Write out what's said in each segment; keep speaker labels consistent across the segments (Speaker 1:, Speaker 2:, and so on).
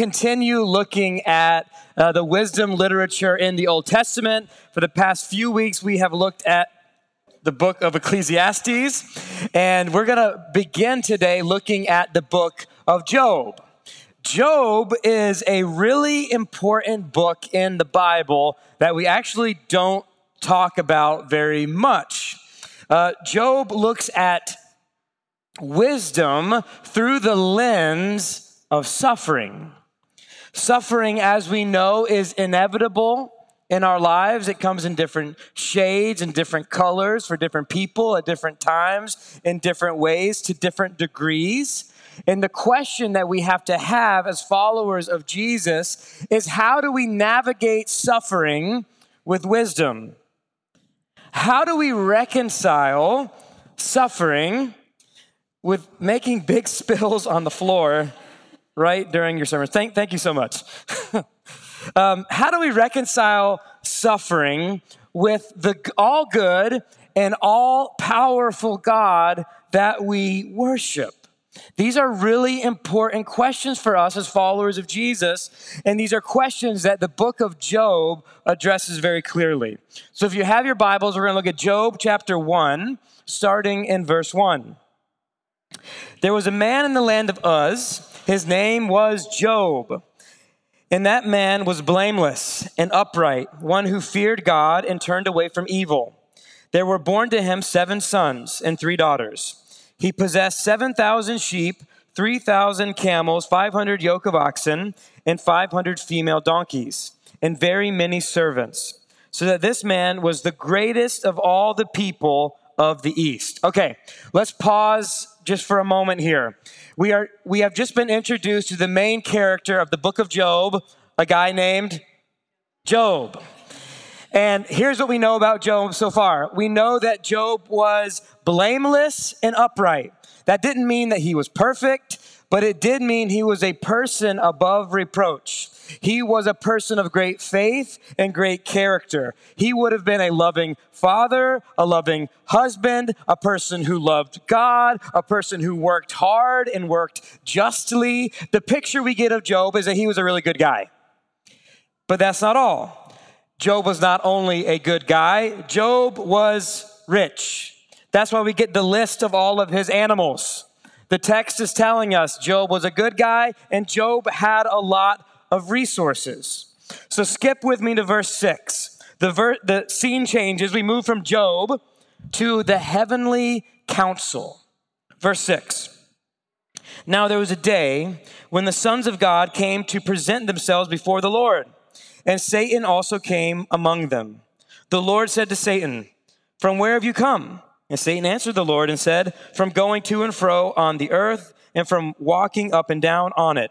Speaker 1: continue looking at uh, the wisdom literature in the Old Testament. For the past few weeks, we have looked at the book of Ecclesiastes, and we're going to begin today looking at the book of Job. Job is a really important book in the Bible that we actually don't talk about very much. Uh, Job looks at wisdom through the lens of suffering. Suffering, as we know, is inevitable in our lives. It comes in different shades and different colors for different people at different times, in different ways, to different degrees. And the question that we have to have as followers of Jesus is how do we navigate suffering with wisdom? How do we reconcile suffering with making big spills on the floor right during your sermon? Thank, thank you so much. um, how do we reconcile suffering with the all good and all powerful God that we worship? These are really important questions for us as followers of Jesus, and these are questions that the book of Job addresses very clearly. So if you have your Bibles, we're going to look at Job chapter 1, starting in verse 1. There was a man in the land of Uz, his name was Job. And that man was blameless and upright, one who feared God and turned away from evil. There were born to him seven sons and three daughters. He possessed 7,000 sheep, 3,000 camels, 500 yoke of oxen, and 500 female donkeys, and very many servants. So that this man was the greatest of all the people of the East. Okay, let's pause just for a moment here. We, are, we have just been introduced to the main character of the book of Job, a guy named Job. And here's what we know about Job so far we know that Job was blameless and upright. That didn't mean that he was perfect, but it did mean he was a person above reproach. He was a person of great faith and great character. He would have been a loving father, a loving husband, a person who loved God, a person who worked hard and worked justly. The picture we get of Job is that he was a really good guy. But that's not all. Job was not only a good guy, Job was rich. That's why we get the list of all of his animals. The text is telling us Job was a good guy and Job had a lot of resources. So skip with me to verse 6. The, ver- the scene changes. We move from Job to the heavenly council. Verse 6. Now there was a day when the sons of God came to present themselves before the Lord and Satan also came among them. The Lord said to Satan, From where have you come? And Satan answered the Lord and said, From going to and fro on the earth and from walking up and down on it.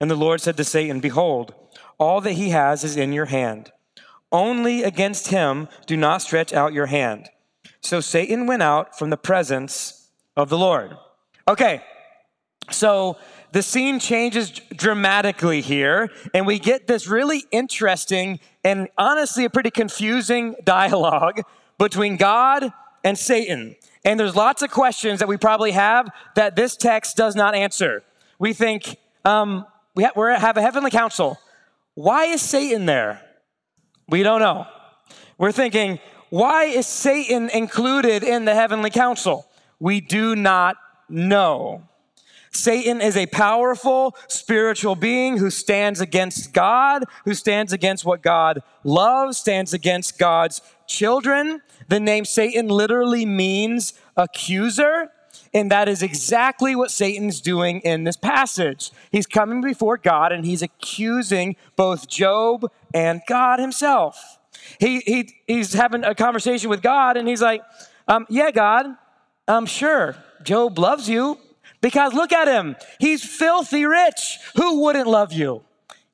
Speaker 1: And the Lord said to Satan, Behold, all that he has is in your hand. Only against him do not stretch out your hand. So Satan went out from the presence of the Lord. Okay, so the scene changes dramatically here, and we get this really interesting and honestly a pretty confusing dialogue between God and Satan. And there's lots of questions that we probably have that this text does not answer. We think um, we ha- have a heavenly council. Why is Satan there? We don't know. We're thinking, why is Satan included in the heavenly council? We do not know. Satan is a powerful spiritual being who stands against God, who stands against what God loves, stands against God's children. The name Satan literally means accuser. And that is exactly what Satan's doing in this passage. He's coming before God and he's accusing both Job and God himself. He, he, he's having a conversation with God and he's like, um, Yeah, God, I'm sure, Job loves you, Because look at him. He's filthy rich. Who wouldn't love you?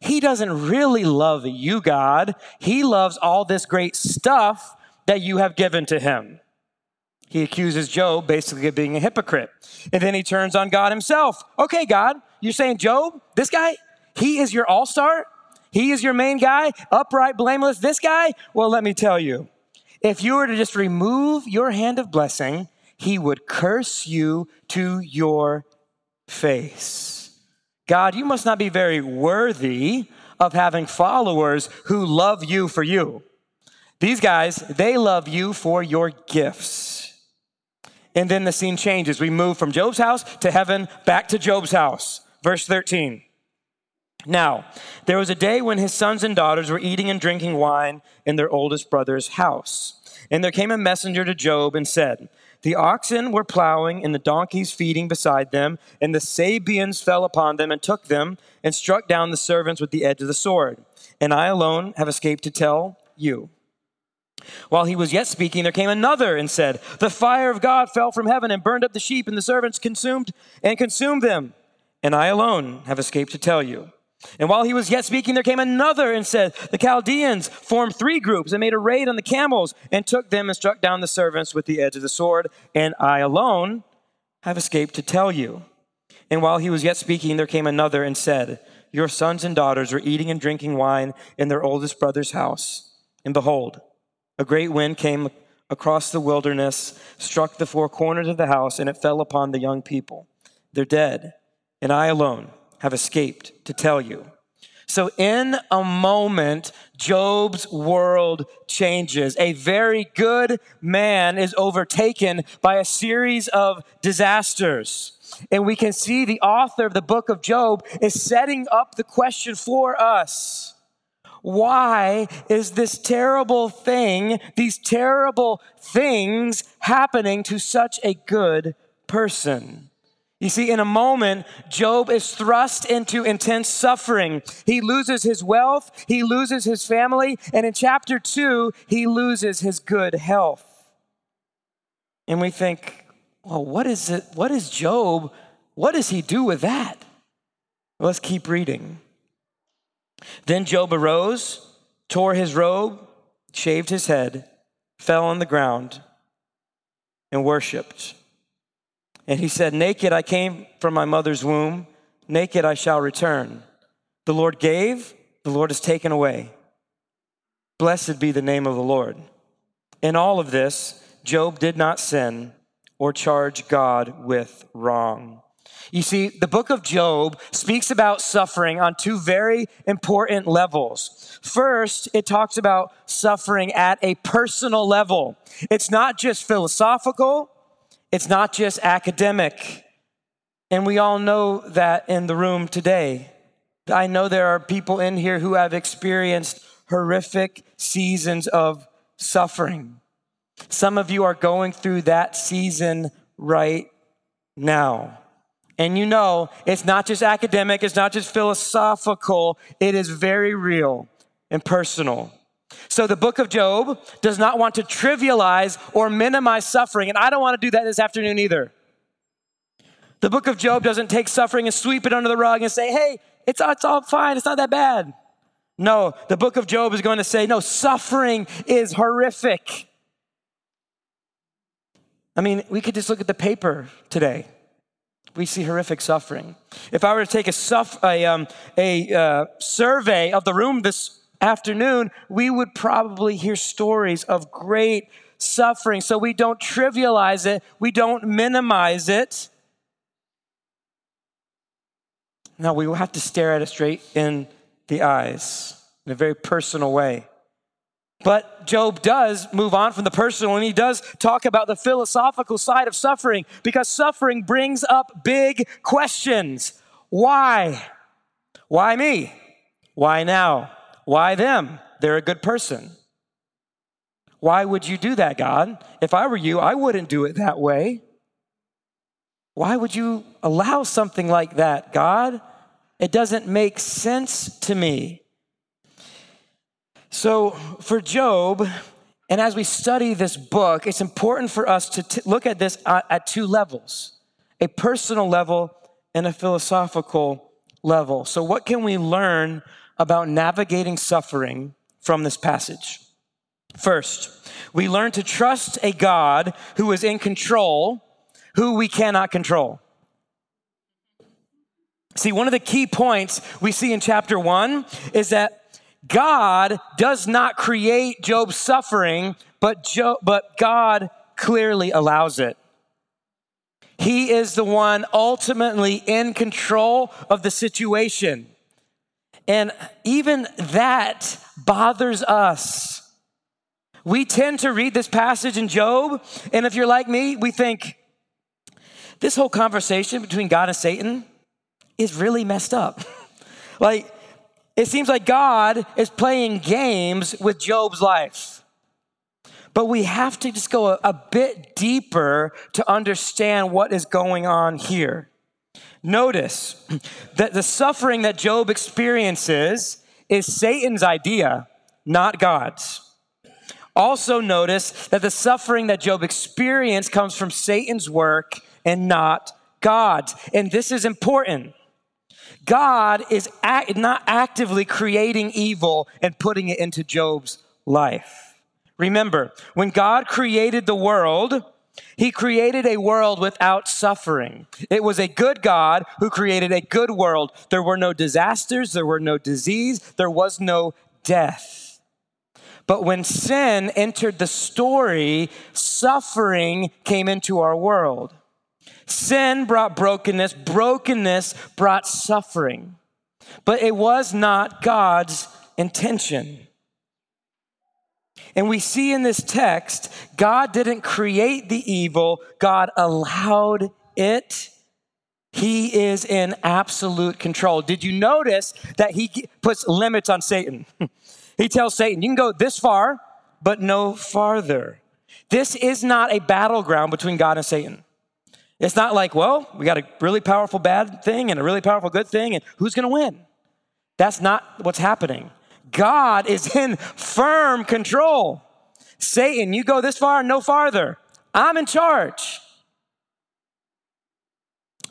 Speaker 1: He doesn't really love you, God. He loves all this great stuff that you have given to him. He accuses Job basically of being a hypocrite. And then he turns on God himself. Okay, God, you're saying Job, this guy, he is your all star? He is your main guy, upright, blameless. This guy? Well, let me tell you, if you were to just remove your hand of blessing, he would curse you to your face. God, you must not be very worthy of having followers who love you for you. These guys, they love you for your gifts. And then the scene changes. We move from Job's house to heaven, back to Job's house. Verse 13. Now, there was a day when his sons and daughters were eating and drinking wine in their oldest brother's house. And there came a messenger to Job and said, The oxen were plowing and the donkeys feeding beside them, and the Sabeans fell upon them and took them and struck down the servants with the edge of the sword. And I alone have escaped to tell you. While he was yet speaking, there came another and said, The fire of God fell from heaven and burned up the sheep, and the servants consumed and consumed them. And I alone have escaped to tell you. And while he was yet speaking, there came another and said, The Chaldeans formed three groups and made a raid on the camels and took them and struck down the servants with the edge of the sword. And I alone have escaped to tell you. And while he was yet speaking, there came another and said, Your sons and daughters are eating and drinking wine in their oldest brother's house. And behold, a great wind came across the wilderness, struck the four corners of the house, and it fell upon the young people. They're dead, and I alone have escaped to tell you. So, in a moment, Job's world changes. A very good man is overtaken by a series of disasters. And we can see the author of the book of Job is setting up the question for us why is this terrible thing, these terrible things happening to such a good person? You see, in a moment, Job is thrust into intense suffering. He loses his wealth, he loses his family, and in chapter two, he loses his good health. And we think, well, what is it? What is Job? What does he do with that? Let's keep reading. Then Job arose, tore his robe, shaved his head, fell on the ground, and worshiped. And he said, Naked I came from my mother's womb, naked I shall return. The Lord gave, the Lord has taken away. Blessed be the name of the Lord. In all of this, Job did not sin or charge God with wrong. You see, the book of Job speaks about suffering on two very important levels. First, it talks about suffering at a personal level. It's not just philosophical, it's not just academic. And we all know that in the room today. I know there are people in here who have experienced horrific seasons of suffering. Some of you are going through that season right now. And you know, it's not just academic, it's not just philosophical, it is very real and personal. So the book of Job does not want to trivialize or minimize suffering, and I don't want to do that this afternoon either. The book of Job doesn't take suffering and sweep it under the rug and say, hey, it's, it's all fine, it's not that bad. No, the book of Job is going to say, no, suffering is horrific. I mean, we could just look at the paper today. We see horrific suffering. If I were to take a, suff- a, um, a uh, survey of the room this afternoon, we would probably hear stories of great suffering. So we don't trivialize it, we don't minimize it. Now we will have to stare at it straight in the eyes in a very personal way. But Job does move on from the personal and he does talk about the philosophical side of suffering because suffering brings up big questions. Why? Why me? Why now? Why them? They're a good person. Why would you do that, God? If I were you, I wouldn't do it that way. Why would you allow something like that, God? It doesn't make sense to me. So, for Job, and as we study this book, it's important for us to t- look at this at, at two levels a personal level and a philosophical level. So, what can we learn about navigating suffering from this passage? First, we learn to trust a God who is in control, who we cannot control. See, one of the key points we see in chapter one is that God does not create Job's suffering, but, Job, but God clearly allows it. He is the one ultimately in control of the situation. And even that bothers us. We tend to read this passage in Job, and if you're like me, we think this whole conversation between God and Satan is really messed up. like, it seems like God is playing games with Job's life. But we have to just go a, a, bit deeper to understand what is going on here. Notice that the suffering that Job experiences is Satan's idea, not God's. Also, notice that the suffering that Job experienced comes from Satan's work and not God's. And this is important. God is act, not actively creating evil and putting it into Job's life. Remember, when God created the world, he created a world without suffering. It was a good God who created a good world. There were no disasters, there were no disease, there was no death. But when sin entered the story, suffering came into our world. Sin brought brokenness, brokenness brought suffering. But it was not God's intention. And we see in this text, God didn't create the evil, God allowed it. He is in absolute control. Did you notice that he puts limits on Satan? he tells Satan, you can go this far, but no farther. This is not a battleground between God and Satan. It's not like, well, we got a really powerful bad thing and a really powerful good thing, and who's going to win? That's not what's happening. God is in firm control. Satan, you go this far no farther. I'm in charge.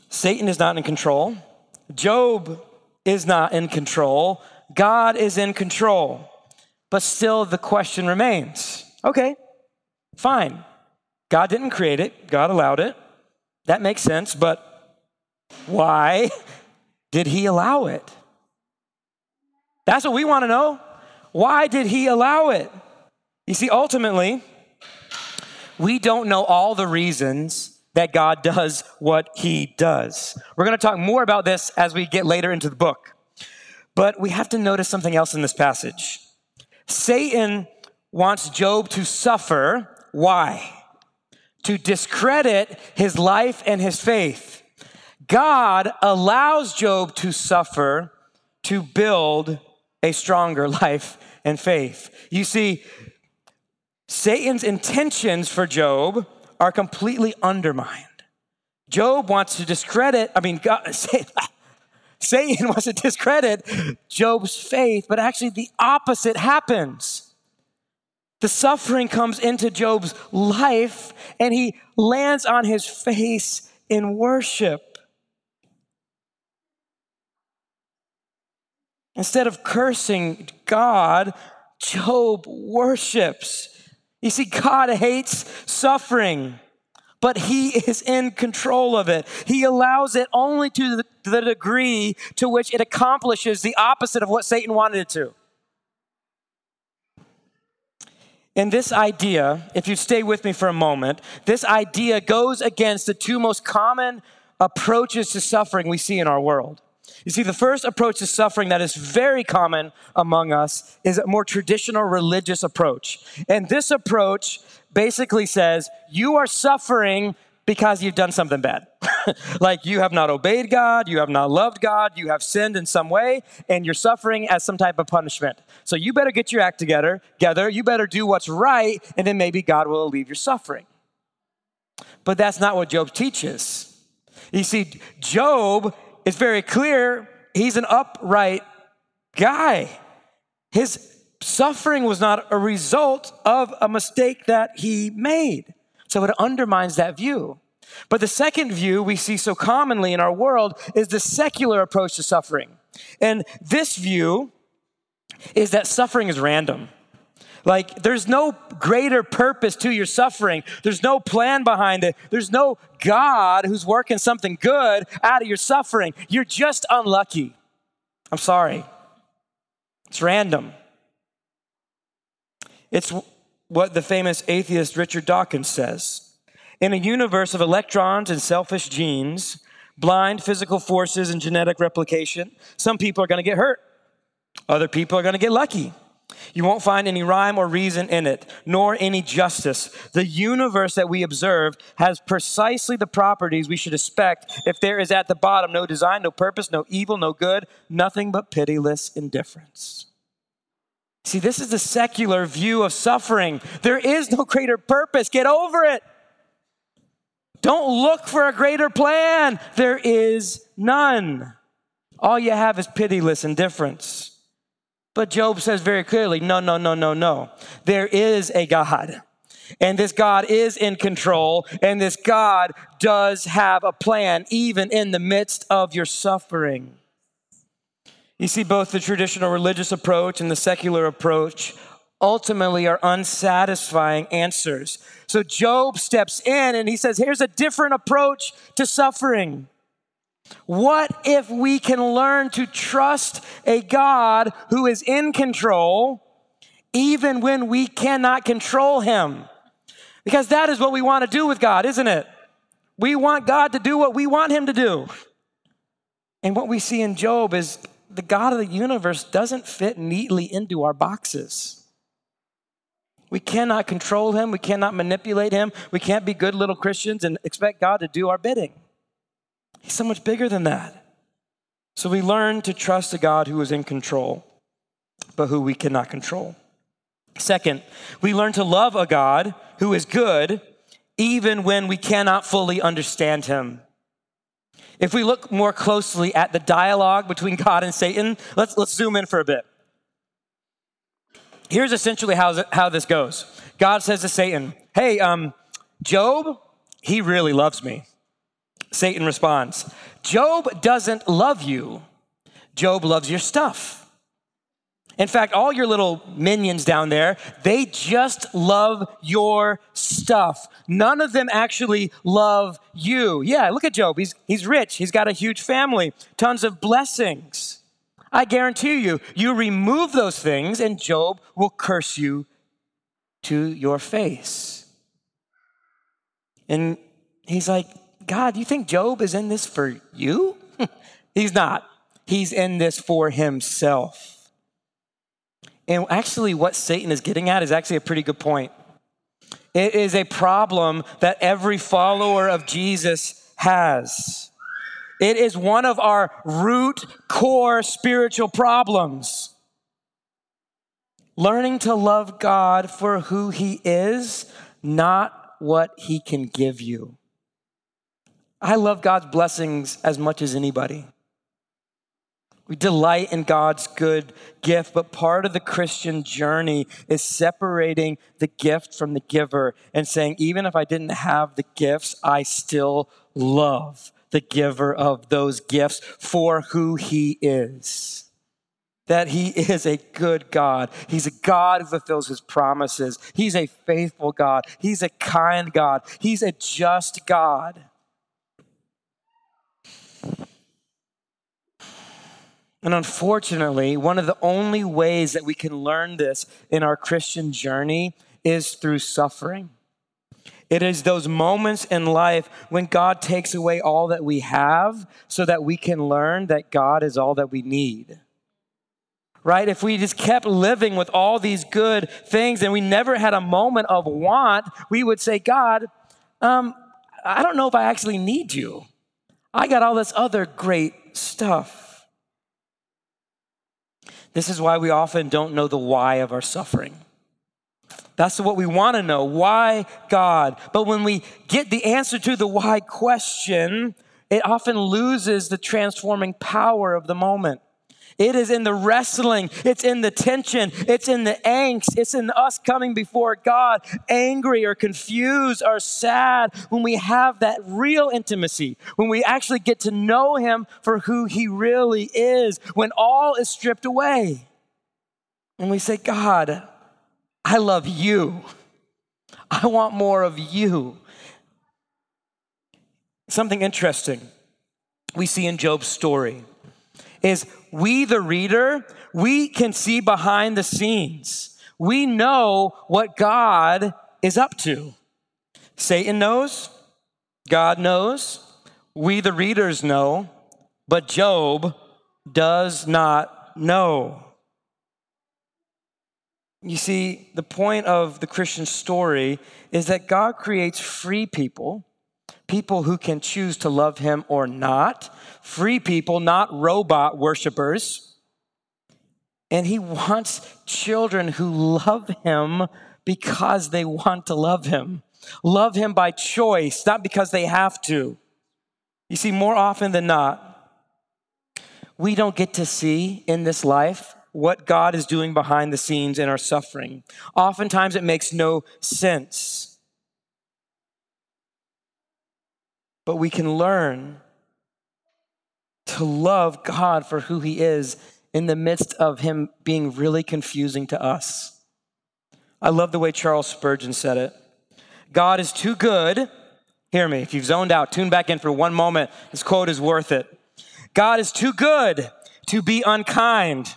Speaker 1: Satan is not in control. Job is not in control. God is in control. But still, the question remains okay, fine. God didn't create it, God allowed it. That makes sense, but why did he allow it? That's what we want to know. Why did he allow it? You see, ultimately, we don't know all the reasons that God does what he does. We're going to talk more about this as we get later into the book. But we have to notice something else in this passage. Satan wants Job to suffer. Why? To discredit his life and his faith. God allows Job to suffer to build a stronger life and faith. You see, Satan's intentions for Job are completely undermined. Job wants to discredit, I mean, God, Satan wants to discredit Job's faith, but actually the opposite happens. The suffering comes into Job's life and he lands on his face in worship. Instead of cursing God, Job worships. You see, God hates suffering, but He is in control of it. He allows it only to the, degree to which it accomplishes the opposite of what Satan wanted it to. And this idea, if you stay with me for a moment, this idea goes against the two most common approaches to suffering we see in our world. You see, the first approach to suffering that is very common among us is a more traditional religious approach. And this approach basically says, You are suffering because you've done something bad. like you have not obeyed God, you have not loved God, you have sinned in some way, and you're suffering as some type of punishment. So you better get your act together, together. You better do what's right, and then maybe God will alleviate your suffering. But that's not what Job teaches. You see, Job is very clear, he's an upright guy. His suffering was not a result of a mistake that he made. So it undermines that view. But the second view we see so commonly in our world is the secular approach to suffering. And this view is that suffering is random. Like, there's no greater purpose to your suffering. There's no plan behind it. There's no God who's working something good out of your suffering. You're just unlucky. I'm sorry. It's random. It's what the famous atheist Richard Dawkins says. In a universe of electrons and selfish genes, blind physical forces and genetic replication, some people are going to get hurt. Other people are going to get lucky. You won't find any rhyme or reason in it, nor any justice. The universe that we observe has precisely the properties we should expect if there is at the bottom no design, no purpose, no evil, no good, nothing but pitiless indifference. See, this is the secular view of suffering. There is no greater purpose. Get over it. Don't look for a greater plan. There is none. All you have is pitiless indifference. But Job says very clearly no, no, no, no, no. There is a God. And this God is in control, and this God does have a plan, even in the midst of your suffering. You see, both the traditional religious approach and the secular approach ultimately are unsatisfying answers. So Job steps in and he says, Here's a different approach to suffering. What if we can learn to trust a God who is in control even when we cannot control him? Because that is what we want to do with God, isn't it? We want God to do what we want him to do. And what we see in Job is the God of the universe doesn't fit neatly into our boxes. We cannot control him. We cannot manipulate him. We can't be good little Christians and expect God to do our bidding. He's so much bigger than that. So we learn to trust a God who is in control, but who we cannot control. Second, we learn to love a God who is good even when we cannot fully understand him. If we look more closely at the dialogue between God and Satan, let's, let's zoom in for a bit. Here's essentially how, how this goes God says to Satan, Hey, um, Job, he really loves me. Satan responds, Job doesn't love you. Job loves your stuff. In fact, all your little minions down there, they just love your stuff. None of them actually love you. Yeah, look at Job. He's, he's rich, he's got a huge family, tons of blessings. I guarantee you, you remove those things, and Job will curse you to your face. And he's like, God, you think Job is in this for you? he's not. He's in this for himself. And actually, what Satan is getting at is actually a pretty good point. It is a problem that every follower of Jesus has. It is one of our root core spiritual problems. Learning to love God for who He is, not what He can give you. I love God's blessings as much as anybody. We delight in God's good gift, but part of the Christian journey is separating the gift from the giver and saying, even if I didn't have the gifts, I still love the giver of those gifts for who he is. That he is a good God. He's a God who fulfills his promises. He's a faithful God. He's a kind God. He's a just God. And unfortunately, one of the only ways that we can learn this in our Christian journey is through suffering. It is those moments in life when God takes away all that we have so that we can learn that God is all that we need. Right? If we just kept living with all these good things and we never had a moment of want, we would say, God, um, I don't know if I actually need you. I got all this other great stuff. This is why we often don't know the why of our suffering. That's what we want to know. Why God? But when we get the answer to the why question, it often loses the transforming power of the moment. It is in the wrestling, it's in the tension, it's in the angst, it's in us coming before God angry or confused or sad when we have that real intimacy, when we actually get to know Him for who He really is, when all is stripped away. And we say, God, I love you. I want more of you. Something interesting we see in Job's story is we, the reader, we can see behind the scenes. We know what God is up to. Satan knows, God knows, we, the readers, know, but Job does not know. You see, the point of the Christian story is that God creates free people people who can choose to love him or not, free people, not robot worshipers. And he wants children who love him because they want to love him, love him by choice, not because they have to. You see, more often than not, we don't get to see in this life what God is doing behind the scenes in our suffering. Oftentimes, it makes no sense. but we can learn to love God for who He is in the midst of Him being really confusing to us. I love the way Charles Spurgeon said it God is too good. Hear me, if you've zoned out, tune back in for one moment. This quote is worth it. God is too good to be unkind.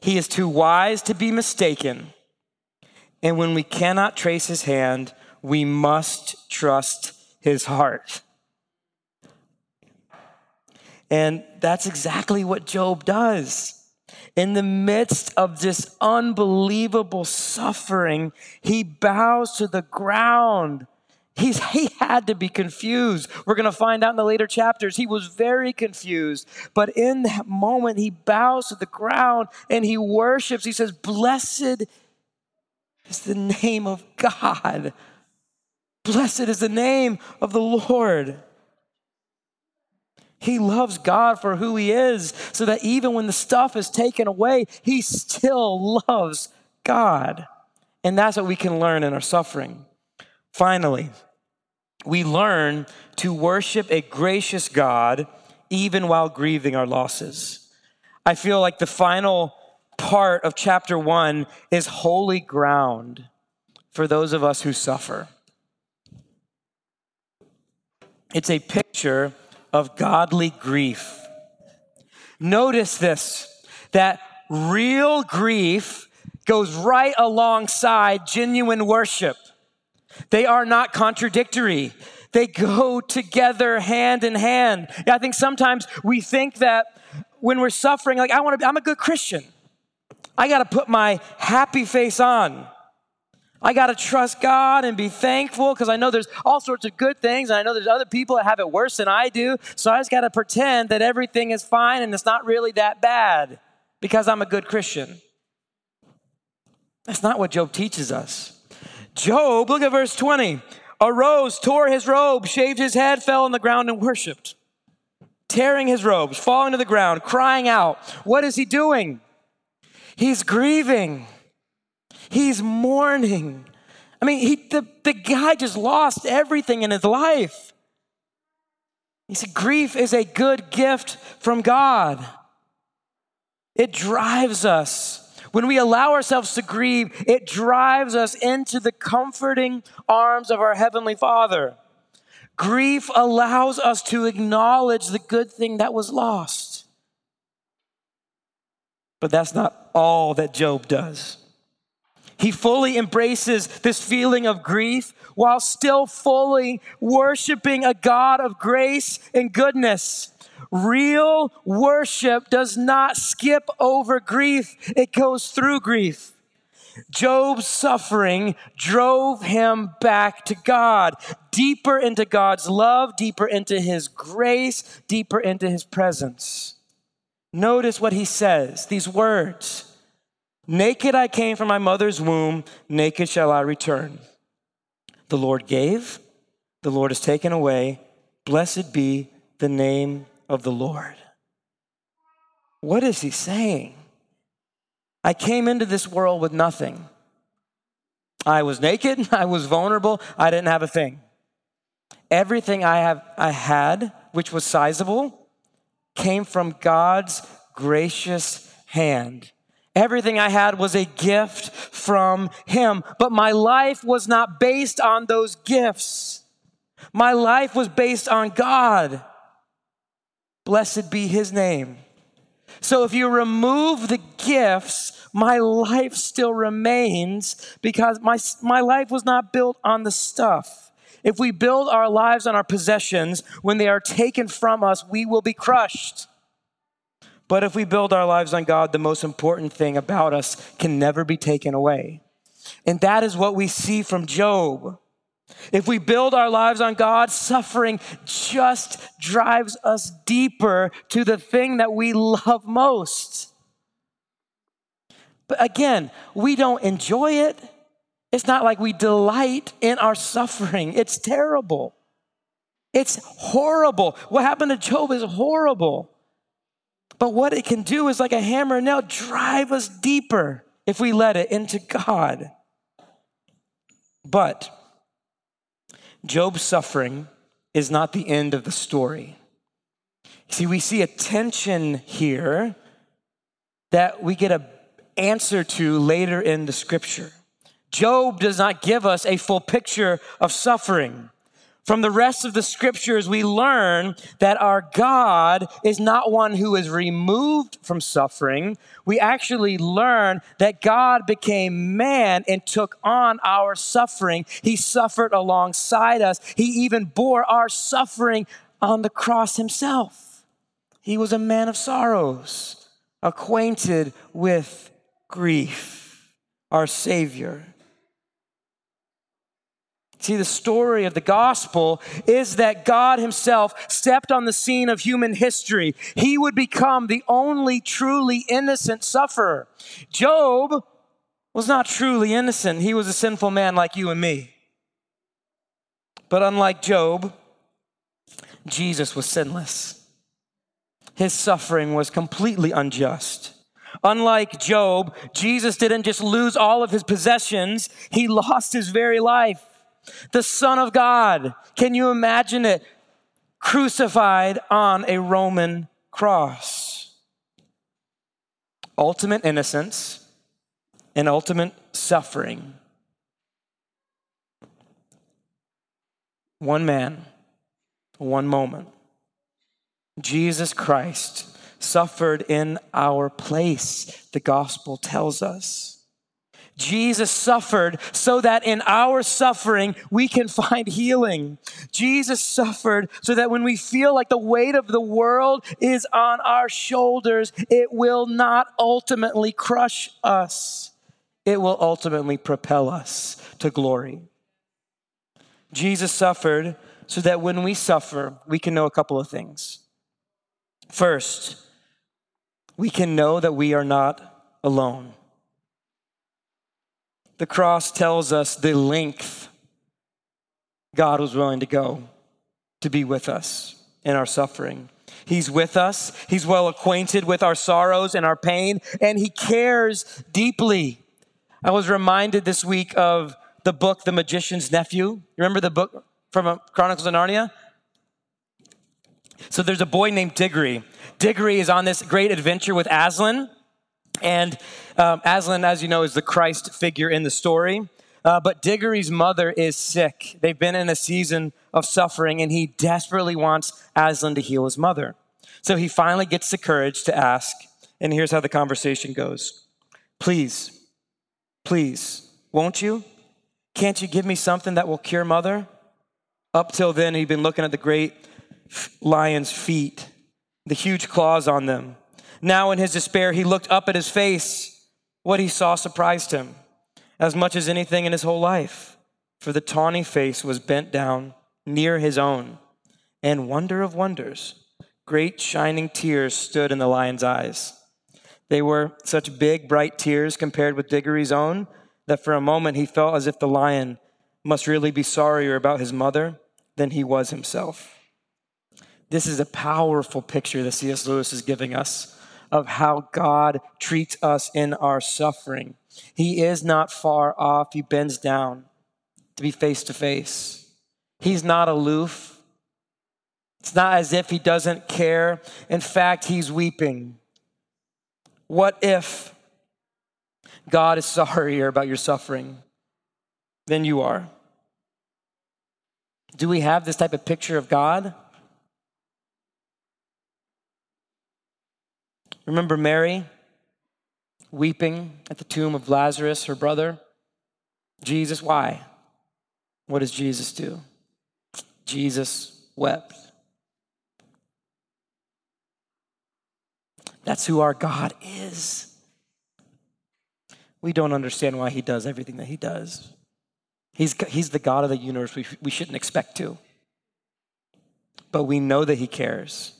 Speaker 1: He is too wise to be mistaken. And when we cannot trace his hand, we must trust his heart. And that's exactly what Job does. In the midst of this unbelievable suffering, he bows to the ground. He's, he had to be confused. We're going to find out in the later chapters. He was very confused. But in that moment, he bows to the ground and he worships. He says, Blessed is the name of God. Blessed is the name of the Lord. He loves God for who He is, so that even when the stuff is taken away, He still loves God. And that's what we can learn in our suffering. Finally, we learn to worship a gracious God even while grieving our losses. I feel like the final part of chapter one is holy ground for those of us who suffer. It's a picture of godly grief. Notice this that real grief goes right alongside genuine worship. They are not contradictory. They go together hand in hand. I think sometimes we think that when we're suffering, like I want to, be, I'm a good Christian. I got to put my happy face on. I got to trust God and be thankful because I know there's all sorts of good things. And I know there's other people that have it worse than I do. So I just got to pretend that everything is fine and it's not really that bad because I'm a good Christian. That's not what Job teaches us. Job, look at verse 20, arose, tore his robe, shaved his head, fell on the ground, and worshiped. Tearing his robes, falling to the ground, crying out. What is he doing? He's grieving. He's mourning. I mean, he, the, the guy just lost everything in his life. You see, grief is a good gift from God. It drives us. When we allow ourselves to grieve, it drives us into the comforting arms of our Heavenly Father. Grief allows us to acknowledge the good thing that was lost. But that's not all that Job does. He fully embraces this feeling of grief while still fully worshiping a God of grace and goodness. Real worship does not skip over grief, it goes through grief. Job's suffering drove him back to God, deeper into God's love, deeper into his grace, deeper into his presence. Notice what he says, these words. Naked I came from my mother's womb, naked shall I return. The Lord gave, the Lord has taken away. Blessed be the name of the Lord. what is he saying? I came into this world with nothing. I was naked, I was vulnerable, I didn't have a thing. Everything I have I had, which was sizable, came from God's gracious hand. Everything I had was a gift from him, but my life was not based on those gifts. My life was based on God. Blessed be his name. So if you remove the gifts, my life still remains because my, my life was not built on the stuff. If we build our lives on our possessions, when they are taken from us, we will be crushed. But if we build our lives on God, the most important thing about us can never be taken away. And that is what we see from Job. If we build our lives on God, suffering just drives us deeper to the thing that we love most. But again, we don't enjoy it. It's not like we delight in our suffering. It's terrible. It's horrible. What happened to Job is horrible. But what it can do is like a hammer and nail drive us deeper if we let it into God. But Job's suffering is not the end of the story. See, we see a tension here that we get an answer to later in the scripture. Job does not give us a full picture of suffering. From the rest of the scriptures, we learn that our God is not one who is removed from suffering. We actually learn that God became man and took on our suffering. He suffered alongside us. He even bore our suffering on the cross himself. He was a man of sorrows, acquainted with grief, our Savior. See, the story of the gospel is that God Himself stepped on the scene of human history. He would become the only truly innocent sufferer. Job was not truly innocent, he was a sinful man like you and me. But unlike Job, Jesus was sinless. His suffering was completely unjust. Unlike Job, Jesus didn't just lose all of his possessions, he lost his very life the Son of God. Can you imagine it? Crucified on a Roman cross. Ultimate innocence and ultimate suffering. One man, one moment. Jesus Christ suffered in our place, the gospel tells us. Jesus suffered so that in our suffering we can find healing. Jesus suffered so that when we feel like the weight of the world is on our shoulders, it will not ultimately crush us. It will ultimately propel us to glory. Jesus suffered so that when we suffer, we can know a couple of things. First, we can know that we are not alone. The cross tells us the length God was willing to go to be with us in our suffering. He's with us, He's well acquainted with our sorrows and our pain, and He cares deeply. I was reminded this week of the book, The Magician's Nephew. You remember the book from uh, Chronicles of Narnia? So there's a boy named Diggory. Diggory is on this great adventure with Aslan. And um, Aslan, as you know, is the Christ figure in the story. Uh, but Diggory's mother is sick. They've been in a season of suffering, and he desperately wants Aslan to heal his mother. So he finally gets the courage to ask, and here's how the conversation goes Please, please, won't you? Can't you give me something that will cure mother? Up till then, he'd been looking at the great lion's feet, the huge claws on them now, in his despair, he looked up at his face. What he saw surprised him as much as anything in his whole life, for the tawny face was bent down near his own. And wonder of wonders, great shining tears stood in the lion's eyes. They were such big, bright tears compared with Diggory's own that for a moment he felt as if the lion must really be sorrier about his mother than he was himself. This is a powerful picture that C.S. Lewis is giving us of how God treats us in our suffering. He is not far off, He bends down to be face to face. He's not aloof. It's not as if He doesn't care. In fact, He's weeping. What if God is sorrier about your suffering than you are? Do we have this type of picture of God? Remember Mary weeping at the tomb of Lazarus, her brother? Jesus, why? What does Jesus do? Jesus wept. That's who our God is. We don't understand why he does everything that he does. He's, he's the God of the universe. We, we shouldn't expect to. But we know that he cares.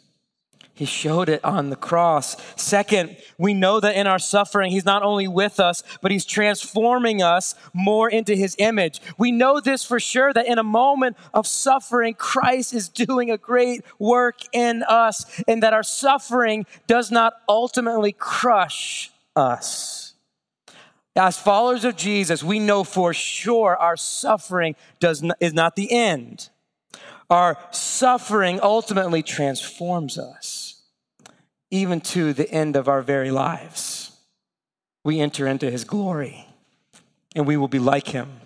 Speaker 1: He showed it on the cross. Second, we know that in our suffering, He's not only with us, but He's transforming us more into His image. We know this for sure that in a moment of suffering, Christ is doing a great work in us, and that our suffering does not ultimately crush us. As followers of Jesus, we know for sure our suffering does not, is not the end. Our suffering ultimately transforms us even to the end of our very lives. We enter into his glory and we will be like him.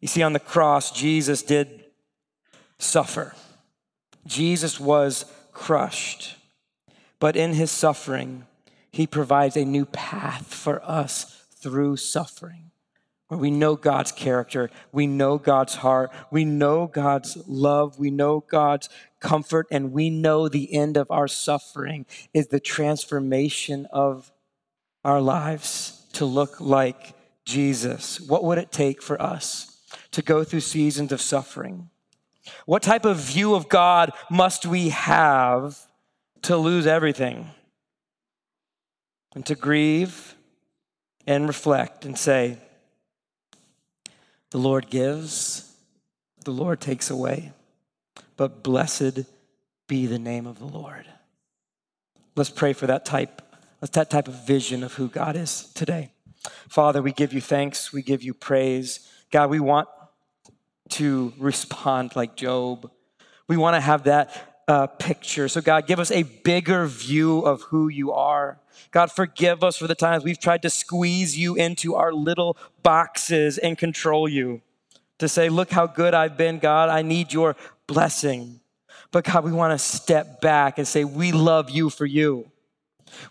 Speaker 1: You see, on the cross, Jesus did suffer. Jesus was crushed. But in his suffering, he provides a new path for us through suffering, where we know God's character, we know God's heart, we know God's love, we know God's comfort, and we know the end of our suffering is the transformation of our lives to look like Jesus. What would it take for us to go through seasons of suffering? What type of view of God must we have to lose everything? And to grieve and reflect and say, The Lord gives, the Lord takes away but blessed be the name of the Lord. Let's pray for that type, that type of vision of who God is today. Father, we give you thanks, we give you praise. God, we want to respond like Job. We want to have that uh, picture. So, God, give us a bigger view of who you are. God, forgive us for the times we've tried to squeeze you into our little boxes and control you. To say, look how good I've been, God. I need your blessing. But God, we want to step back and say, We love you for you.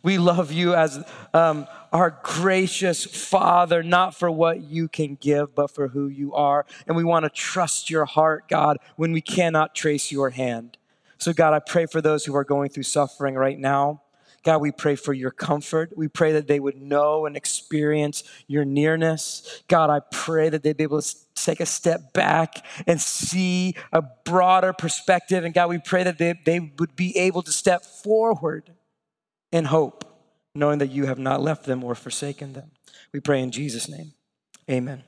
Speaker 1: We love you as um, our gracious Father, not for what you can give, but for who you are. And we want to trust your heart, God, when we cannot trace your hand. So, God, I pray for those who are going through suffering right now. God, we pray for your comfort. We pray that they would know and experience your nearness. God, I pray that they'd be able to take a step back and see a broader perspective. And God, we pray that they, they would be able to step forward in hope, knowing that you have not left them or forsaken them. We pray in Jesus' name. Amen.